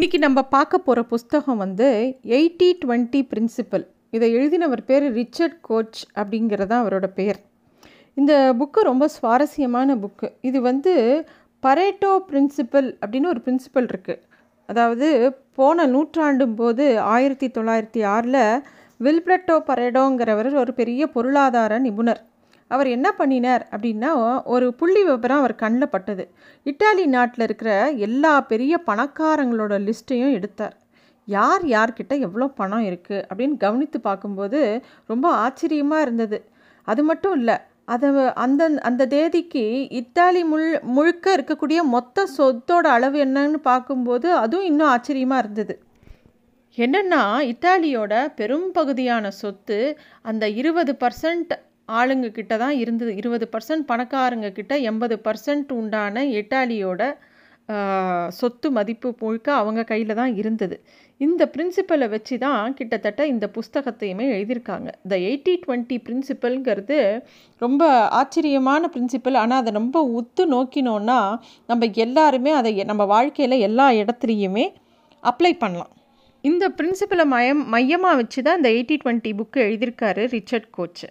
இன்றைக்கி நம்ம பார்க்க போகிற புஸ்தகம் வந்து எயிட்டி டுவெண்ட்டி பிரின்சிபல். இதை எழுதினவர் பேர் ரிச்சர்ட் கோச் அப்படிங்கிறது தான் அவரோட பெயர் இந்த புக்கு ரொம்ப சுவாரஸ்யமான புக்கு. இது வந்து பரேட்டோ பிரின்சிபல் அப்படின்னு ஒரு பிரின்சிபல் இருக்குது அதாவது போன நூற்றாண்டும் போது ஆயிரத்தி தொள்ளாயிரத்தி ஆறில் வில்பிரட்டோ பரேடோங்கிறவர் ஒரு பெரிய பொருளாதார நிபுணர். அவர் என்ன பண்ணினார் அப்படின்னா ஒரு புள்ளி விவரம் அவர் கண்ணில் பட்டது. இட்டாலி நாட்டில் இருக்கிற எல்லா பெரிய பணக்காரங்களோட லிஸ்ட்டையும் எடுத்தார். யார் யார்கிட்ட எவ்வளோ பணம் இருக்குது அப்படின்னு கவனித்து பார்க்கும்போது ரொம்ப ஆச்சரியமாக இருந்தது. அது மட்டும் இல்லை அதை அந்த அந்த தேதிக்கு இத்தாலி முள் முழுக்க இருக்கக்கூடிய மொத்த சொத்தோட அளவு என்னன்னு பார்க்கும்போது அதுவும் இன்னும் ஆச்சரியமாக இருந்தது. என்னென்னா இத்தாலியோட பெரும்பகுதியான சொத்து அந்த இருபது பர்சன்ட் ஆளுங்க கிட்ட தான் இருந்தது. இருபது பர்சன்ட் பணக்காரங்க கிட்ட எண்பது பர்சன்ட் உண்டான இட்டாலியோட சொத்து மதிப்பு முழுக்க அவங்க கையில் தான் இருந்தது. இந்த பிரின்சிபலை வச்சு தான் கிட்டத்தட்ட இந்த புஸ்தகத்தையுமே எழுதியிருக்காங்க. த எயிட்டி டுவெண்ட்டி பிரின்சிபல்ங்கிறது ரொம்ப ஆச்சரியமான பிரின்சிபல் ஆனால் அதை ரொம்ப உத்து நோக்கினோன்னா நம்ம எல்லாருமே அதை நம்ம வாழ்க்கையில் எல்லா இடத்துலையுமே அப்ளை பண்ணலாம். இந்த பிரின்சிபலை மயம் மையமாக வச்சு தான் இந்த எயிட்டி டுவெண்ட்டி புக்கு எழுதியிருக்காரு ரிச்சர்ட் கோச்சு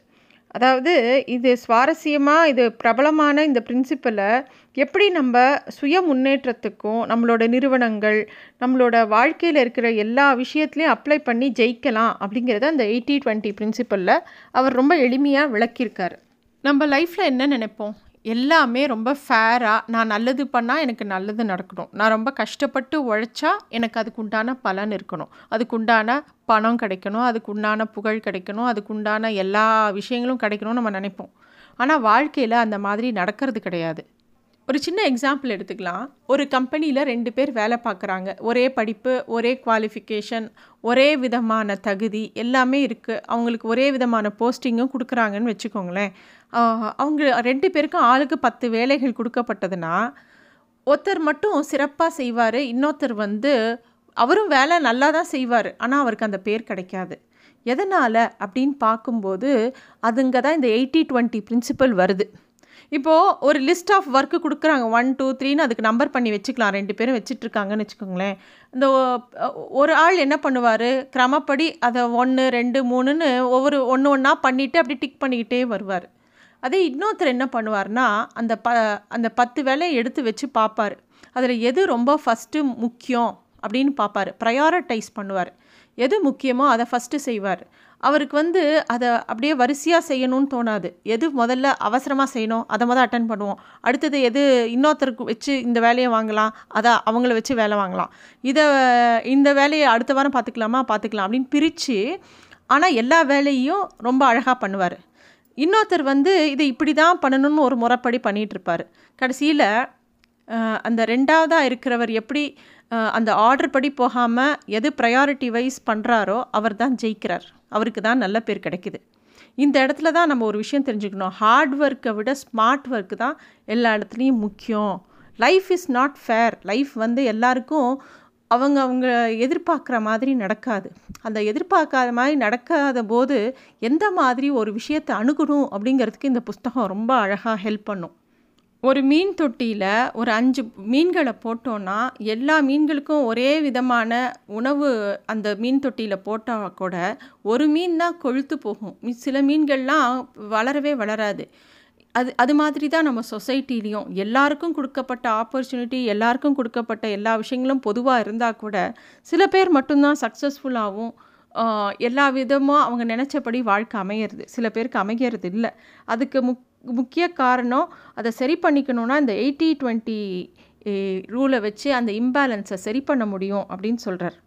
அதாவது இது சுவாரஸ்யமாக இது பிரபலமான இந்த பிரின்சிப்பலை எப்படி நம்ம சுய முன்னேற்றத்துக்கும் நம்மளோட நிறுவனங்கள் நம்மளோட வாழ்க்கையில் இருக்கிற எல்லா விஷயத்துலையும் அப்ளை பண்ணி ஜெயிக்கலாம் அப்படிங்கிறத அந்த எயிட்டி டுவெண்ட்டி பிரின்சிப்பலில் அவர் ரொம்ப எளிமையாக விளக்கியிருக்கார். நம்ம லைஃப்பில் என்ன நினைப்போம்? எல்லாமே ரொம்ப ஃபேராக நான் நல்லது பண்ணால் எனக்கு நல்லது நடக்கணும். நான் ரொம்ப கஷ்டப்பட்டு உழைச்சா எனக்கு அதுக்குண்டான பலன் இருக்கணும். அதுக்குண்டான பணம் கிடைக்கணும் அதுக்கு உண்டான புகழ் கிடைக்கணும் அதுக்குண்டான எல்லா விஷயங்களும் கிடைக்கணும்னு நம்ம நினைப்போம். ஆனால் வாழ்க்கையில் அந்த மாதிரி நடக்கிறது கிடையாது. ஒரு சின்ன எக்ஸாம்பிள் எடுத்துக்கலாம். ஒரு கம்பெனியில் ரெண்டு பேர் வேலை பார்க்குறாங்க. ஒரே படிப்பு ஒரே குவாலிஃபிகேஷன் ஒரே விதமான தகுதி எல்லாமே இருக்குது அவங்களுக்கு ஒரே விதமான போஸ்டிங்கும் கொடுக்குறாங்கன்னு வச்சுக்கோங்களேன். அவங்க ரெண்டு பேருக்கும் ஆளுக்கு பத்து வேலைகள் கொடுக்கப்பட்டதுன்னா ஒருத்தர் மட்டும் சிறப்பாக செய்வார் இன்னொருத்தர் வந்து அவரும் வேலை நல்லா தான் செய்வார் ஆனால் அவருக்கு அந்த பேர் கிடைக்காது. எதனால்? அப்படின்னு பார்க்கும்போது அதுங்க தான் இந்த எயிட்டி டுவெண்ட்டி பிரின்சிபல் வருது. இப்போது ஒரு லிஸ்ட் ஆஃப் ஒர்க்கு கொடுக்குறாங்க. ஒன் டூ த்ரீன்னு அதுக்கு நம்பர் பண்ணி வச்சுக்கலாம். ரெண்டு பேரும் வச்சிட்ருக்காங்கன்னு வச்சுக்கோங்களேன். இந்த ஒரு ஆள் என்ன பண்ணுவார்? கிரமப்படி அதை ஒன்று ரெண்டு மூணுன்னு ஒவ்வொரு ஒன்று ஒன்றா பண்ணிவிட்டு அப்படி டிக் பண்ணிக்கிட்டே வருவார். அதே இன்னொருத்தர் என்ன பண்ணுவார்னா அந்த ப அந்த பத்து வேலையை எடுத்து வச்சு பார்ப்பார் அதில் எது ரொம்ப ஃபஸ்ட்டு முக்கியம் அப்படின்னு பார்ப்பார் ப்ரையாரிட்டைஸ் பண்ணுவார். எது முக்கியமோ அதை ஃபஸ்ட்டு செய்வார். அவருக்கு வந்து அதை அப்படியே வரிசையாக செய்யணும்னு தோணாது. எது முதல்ல அவசரமாக செய்யணும் அதை முதல் அட்டன் பண்ணுவோம். அடுத்தது எது இன்னொருத்தருக்கு வச்சு இந்த வேலையை வாங்கலாம் அதை அவங்கள வச்சு வேலை வாங்கலாம். இதை இந்த வேலையை அடுத்த வாரம் பார்த்துக்கலாமா? பார்த்துக்கலாம் அப்படின்னு பிரித்து ஆனால் எல்லா வேலையும் ரொம்ப அழகாக பண்ணுவார். இன்னொருத்தர் வந்து இதை இப்படி தான் பண்ணணும்னு ஒரு முறைப்படி பண்ணிகிட்ருப்பார் கடைசியில் அந்த ரெண்டாவதாக இருக்கிறவர் எப்படி அந்த ஆர்டர் படி போகாமல் எது ப்ரையாரிட்டி வைஸ் பண்ணுறாரோ அவர் தான் ஜெயிக்கிறார். அவருக்கு தான் நல்ல பேர் கிடைக்குது. இந்த இடத்துல தான் நம்ம ஒரு விஷயம் தெரிஞ்சுக்கணும். ஹார்ட் ஒர்க்கை விட ஸ்மார்ட் ஒர்க்கு தான் எல்லா இடத்துலையும் முக்கியம். Life is not fair life வந்து எல்லாருக்கும் அவங்க அவங்க எதிர்பார்க்குற மாதிரி நடக்காது. அந்த எதிர்பார்க்காத மாதிரி நடக்காத போது எந்த மாதிரி ஒரு விஷயத்தை அணுகணும் அப்படிங்கிறதுக்கு இந்த புஸ்தகம் ரொம்ப அழகாக ஹெல்ப் பண்ணும். ஒரு மீன் தொட்டியில் ஒரு அஞ்சு மீன்களை போட்டோன்னா எல்லா மீன்களுக்கும் ஒரே விதமான உணவு அந்த மீன் தொட்டியில் போட்டால் கூட ஒரு மீன் தான் கொழுத்து போகும். சில மீன்கள்லாம் வளரவே வளராது. அது அது மாதிரி தான் நம்ம சொசைட்டிலையும் எல்லாருக்கும் கொடுக்கப்பட்ட ஆப்பர்ச்சுனிட்டி எல்லாருக்கும் கொடுக்கப்பட்ட எல்லா விஷயங்களும் பொதுவாக இருந்தால் கூட சில பேர் மட்டும்தான் சக்ஸஸ்ஃபுல்லாகவும் எல்லா விதமும் அவங்க நினச்சபடி வாழ்க்கை அமையிறது சில பேருக்கு அமைகிறது இல்லை அதுக்கு முக் முக்கிய காரணம் அதை சரி பண்ணிக்கணுன்னா இந்த எயிட்டி டுவெண்ட்டி ரூலை வச்சு அந்த இம்பேலன்ஸை சரி பண்ண முடியும் அப்படின்னு சொல்கிறார்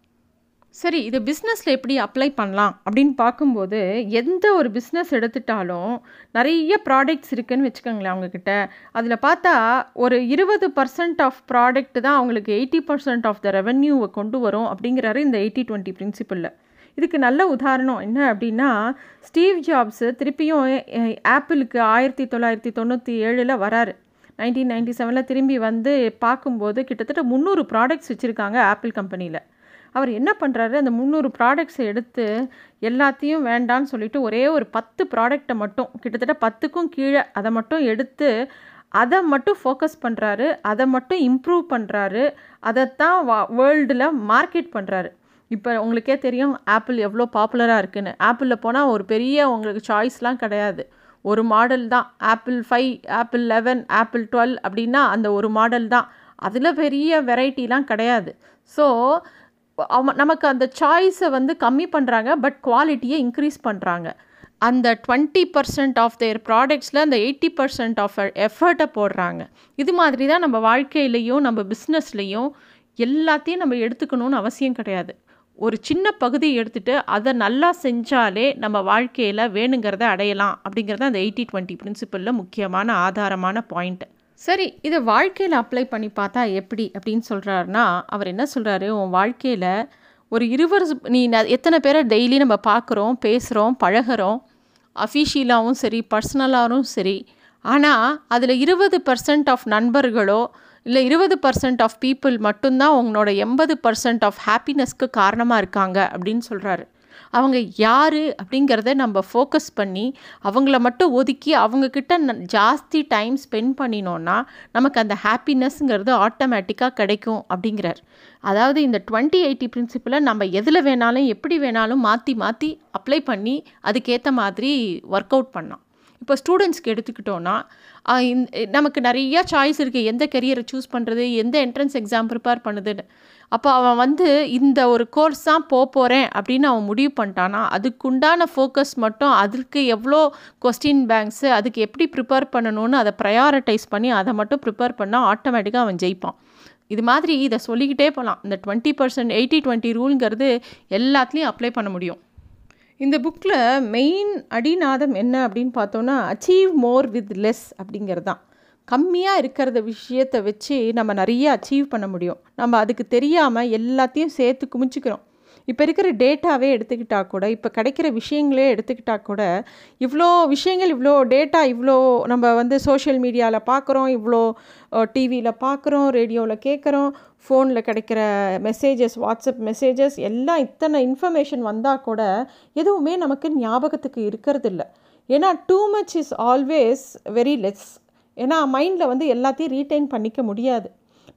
சரி இது பிஸ்னஸில் எப்படி அப்ளை பண்ணலாம் அப்படின்னு பார்க்கும்போது எந்த ஒரு பிஸ்னஸ் எடுத்துட்டாலும் நிறைய ப்ராடக்ட்ஸ் இருக்குதுன்னு வச்சுக்கோங்களேன் அவங்கக்கிட்ட அதில் பார்த்தா ஒரு இருபது பர்சன்ட் ஆஃப் ப்ராடக்ட் தான் அவங்களுக்கு எயிட்டி பர்சன்ட் ஆஃப் த ரெவன்யூவை கொண்டு வரும் அப்படிங்கிறாரு இந்த எயிட்டி டுவெண்ட்டி பிரின்சிபலில் இதுக்கு நல்ல உதாரணம் என்ன அப்படின்னா ஸ்டீவ் ஜாப்ஸு திருப்பியும் ஆப்பிளுக்கு ஆயிரத்தி தொள்ளாயிரத்தி தொண்ணூற்றி ஏழில் வராரு. நைன்டீன் நைன்டி செவனில் திரும்பி வந்து பார்க்கும்போது கிட்டத்தட்ட முந்நூறு ப்ராடக்ட்ஸ் வச்சுருக்காங்க ஆப்பிள் கம்பெனியில் அவர் என்ன பண்ணுறாரு அந்த முந்நூறு ப்ராடக்ட்ஸை எடுத்து எல்லாத்தையும் வேண்டான்னு சொல்லிட்டு ஒரே ஒரு பத்து ப்ராடக்டை மட்டும் கிட்டத்தட்ட பத்துக்கும் கீழே அதை மட்டும் எடுத்து அதை மட்டும் ஃபோக்கஸ் பண்ணுறாரு அதை மட்டும் இம்ப்ரூவ் பண்ணுறாரு அதைத்தான் வா வேர்ல்டில் மார்க்கெட் பண்ணுறாரு இப்போ உங்களுக்கே தெரியும் ஆப்பிள் எவ்வளோ பாப்புலராக இருக்குன்னு. ஆப்பிளில் போனால் ஒரு பெரிய உங்களுக்கு சாய்ஸ்லாம் கிடையாது. ஒரு மாடல் தான். Apple five Apple eleven Apple twelve அப்படின்னா அந்த ஒரு மாடல் தான். அதில் பெரிய வெரைட்டிலாம் கிடையாது. ஸோ நமக்கு அந்த சாய்ஸை வந்து கம்மி பண்ணுறாங்க பட் குவாலிட்டியை இன்க்ரீஸ் பண்ணுறாங்க அந்த டுவெண்ட்டி பர்சன்ட் ஆஃப் தேர் ப்ராடக்ட்ஸில் அந்த எயிட்டி பர்சன்ட் ஆஃப் எஃபர்ட்டை போடுறாங்க. இது மாதிரி தான் நம்ம வாழ்க்கையிலையும் நம்ம பிஸ்னஸ்லேயும் எல்லாத்தையும் நம்ம எடுத்துக்கணும்னு அவசியம் கிடையாது. ஒரு சின்ன பகுதியை எடுத்துகிட்டு அதை நல்லா செஞ்சாலே நம்ம வாழ்க்கையில் வேணுங்கிறத அடையலாம் அப்படிங்கிறது அந்த எயிட்டி டுவெண்ட்டி பிரின்சிபலில் முக்கியமான ஆதாரமான பாயிண்ட்டு சரி இதை வாழ்க்கையில் அப்ளை பண்ணி பார்த்தா எப்படி அப்படின்னு சொல்கிறாருன்னா அவர் என்ன சொல்கிறாரு உன் வாழ்க்கையில் ஒரு இருவர் நீ எத்தனை பேரை டெய்லி நம்ம பார்க்குறோம் பேசுகிறோம் பழகிறோம் அஃபீஷியலாகவும் சரி பர்சனலாகவும் சரி ஆனால் அதில் இருபது பர்சன்ட் ஆஃப் நண்பர்களோ இல்லை இருபது பர்சன்ட் ஆஃப் பீப்புள் மட்டும்தான் உங்களோட எண்பது பர்சன்ட் ஆஃப் ஹாப்பினஸ்க்கு காரணமாக இருக்காங்க அப்படின்னு சொல்கிறாரு அவங்க யார் அப்படிங்கிறத நம்ம ஃபோக்கஸ் பண்ணி அவங்கள மட்டும் ஒதுக்கி அவங்கக்கிட்ட ஜாஸ்தி டைம் ஸ்பெண்ட் பண்ணினோன்னா நமக்கு அந்த ஹாப்பினஸ்ங்கிறது ஆட்டோமேட்டிக்காக கிடைக்கும் அப்படிங்கிறார். அதாவது இந்த டுவெண்ட்டி எயிட்டி பிரின்சிப்பிளை நம்ம எதில் வேணாலும் எப்படி வேணாலும் மாற்றி மாற்றி அப்ளை பண்ணி அதுக்கேற்ற மாதிரி ஒர்க் அவுட் பண்ணோம் இப்போ ஸ்டூடெண்ட்ஸ்க்கு எடுத்துக்கிட்டோன்னா நமக்கு நிறையா சாய்ஸ் இருக்குது எந்த கெரியரை சூஸ் பண்ணுறது எந்த என்ட்ரன்ஸ் எக்ஸாம் ப்ரிப்பேர் பண்ணுதுன்னு. அப்போ அவன் வந்து இந்த ஒரு கோர்ஸ் தான் போக போகிறேன் அப்படின்னு அவன் முடிவு பண்ணிட்டானா அதுக்குண்டான ஃபோக்கஸ் மட்டும் அதுக்கு எவ்வளோ கொஸ்டின் பேங்க்ஸு அதுக்கு எப்படி ப்ரிப்பேர் பண்ணணும்னு அதை ப்ரையாரிட்டைஸ் பண்ணி அதை மட்டும் ப்ரிப்பேர் பண்ணால் ஆட்டோமேட்டிக்காக அவன் ஜெயிப்பான். இது மாதிரி இதை சொல்லிக்கிட்டே போகலாம் இந்த டுவெண்ட்டி பர்சன்ட் எயிட்டி டுவெண்ட்டி ரூலுங்கிறது எல்லாத்துலேயும் அப்ளை பண்ண முடியும். இந்த புக்கில் மெயின் அடிநாதம் என்ன அப்படின்னு பார்த்தோன்னா அச்சீவ் மோர் வித் லெஸ் அப்படிங்கிறது தான் கம்மியாக இருக்கிறத விஷயத்தை வச்சு நம்ம நிறைய அச்சீவ் பண்ண முடியும். நம்ம அதுக்கு தெரியாமல் எல்லாத்தையும் சேர்த்து குமிச்சிக்கிறோம். இப்போ இருக்கிற டேட்டாவே எடுத்துக்கிட்டால் கூட இப்போ கிடைக்கிற விஷயங்களே எடுத்துக்கிட்டால் கூட இவ்வளோ விஷயங்கள் இவ்வளோ டேட்டா இவ்வளோ நம்ம வந்து சோஷியல் மீடியாவில் பார்க்குறோம் இவ்வளோ டிவியில் பார்க்குறோம் ரேடியோவில் கேட்குறோம் ஃபோனில் கிடைக்கிற மெசேஜஸ் வாட்ஸ்அப் மெசேஜஸ் எல்லாம் இத்தனை இன்ஃபர்மேஷன் வந்தால் கூட எதுவுமே நமக்கு ஞாபகத்துக்கு இருக்கிறதில்ல. ஏன்னா too much is always very less ஏன்னா மைண்டில் வந்து எல்லாத்தையும் ரீட்டைன் பண்ணிக்க முடியாது.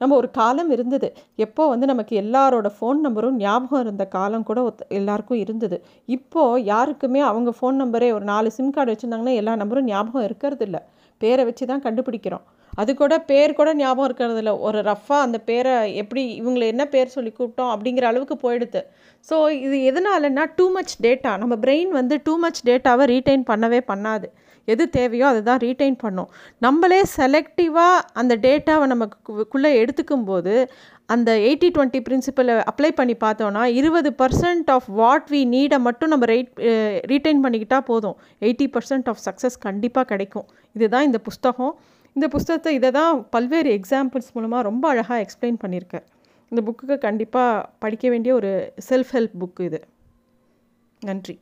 நம்ம ஒரு காலம் இருந்தது. எப்போ வந்து நமக்கு எல்லாரோட ஃபோன் நம்பரும் ஞாபகம் இருந்த காலம் கூட எல்லாருக்கும் இருந்தது. இப்போது யாருக்குமே அவங்க ஃபோன் நம்பரே ஒரு நாலு சிம் கார்டு வச்சுருந்தாங்கன்னா எல்லா நம்பரும் ஞாபகம் இருக்கிறது இல்லை பேரை வச்சு தான் கண்டுபிடிக்கிறோம். அது கூட பேர் கூட ஞாபகம் இருக்கிறது இல்லை ஒரு ரஃப்பாக அந்த பேரை எப்படி இவங்களை என்ன பேர் சொல்லி கூப்பிட்டோம் அப்படிங்கிற அளவுக்கு போயிடுது. ஸோ இது எதனாலன்னா டூ மச் டேட்டா நம்ம பிரெயின் வந்து டூ மச் டேட்டாவை ரீட்டைன் பண்ணவே பண்ணாது. எது தேவையோ அதை தான் ரீட்டைன் பண்ணும். நம்மளே செலக்டிவாக அந்த டேட்டாவை நமக்குள்ளே எடுத்துக்கும் போது அந்த எயிட்டி டுவெண்ட்டி பிரின்சிபலை அப்ளை பண்ணி பார்த்தோன்னா இருபது பர்சன்ட் ஆஃப் வாட் வி நீடை மட்டும் நம்ம ரைட் ரீட்டைன் பண்ணிக்கிட்டால் போதும். எயிட்டி பர்சன்ட் ஆஃப் சக்ஸஸ் கண்டிப்பாக கிடைக்கும். இதுதான் இந்த புஸ்தகம். இந்த புஸ்தகத்தை இதை தான் பல்வேறு எக்ஸாம்பிள்ஸ் மூலமாக ரொம்ப அழகாக எக்ஸ்பிளைன் பண்ணியிருக்கேன். இந்த புக்குக்கு கண்டிப்பாக படிக்க வேண்டிய ஒரு செல்ஃப் ஹெல்ப் புக்கு இது. நன்றி.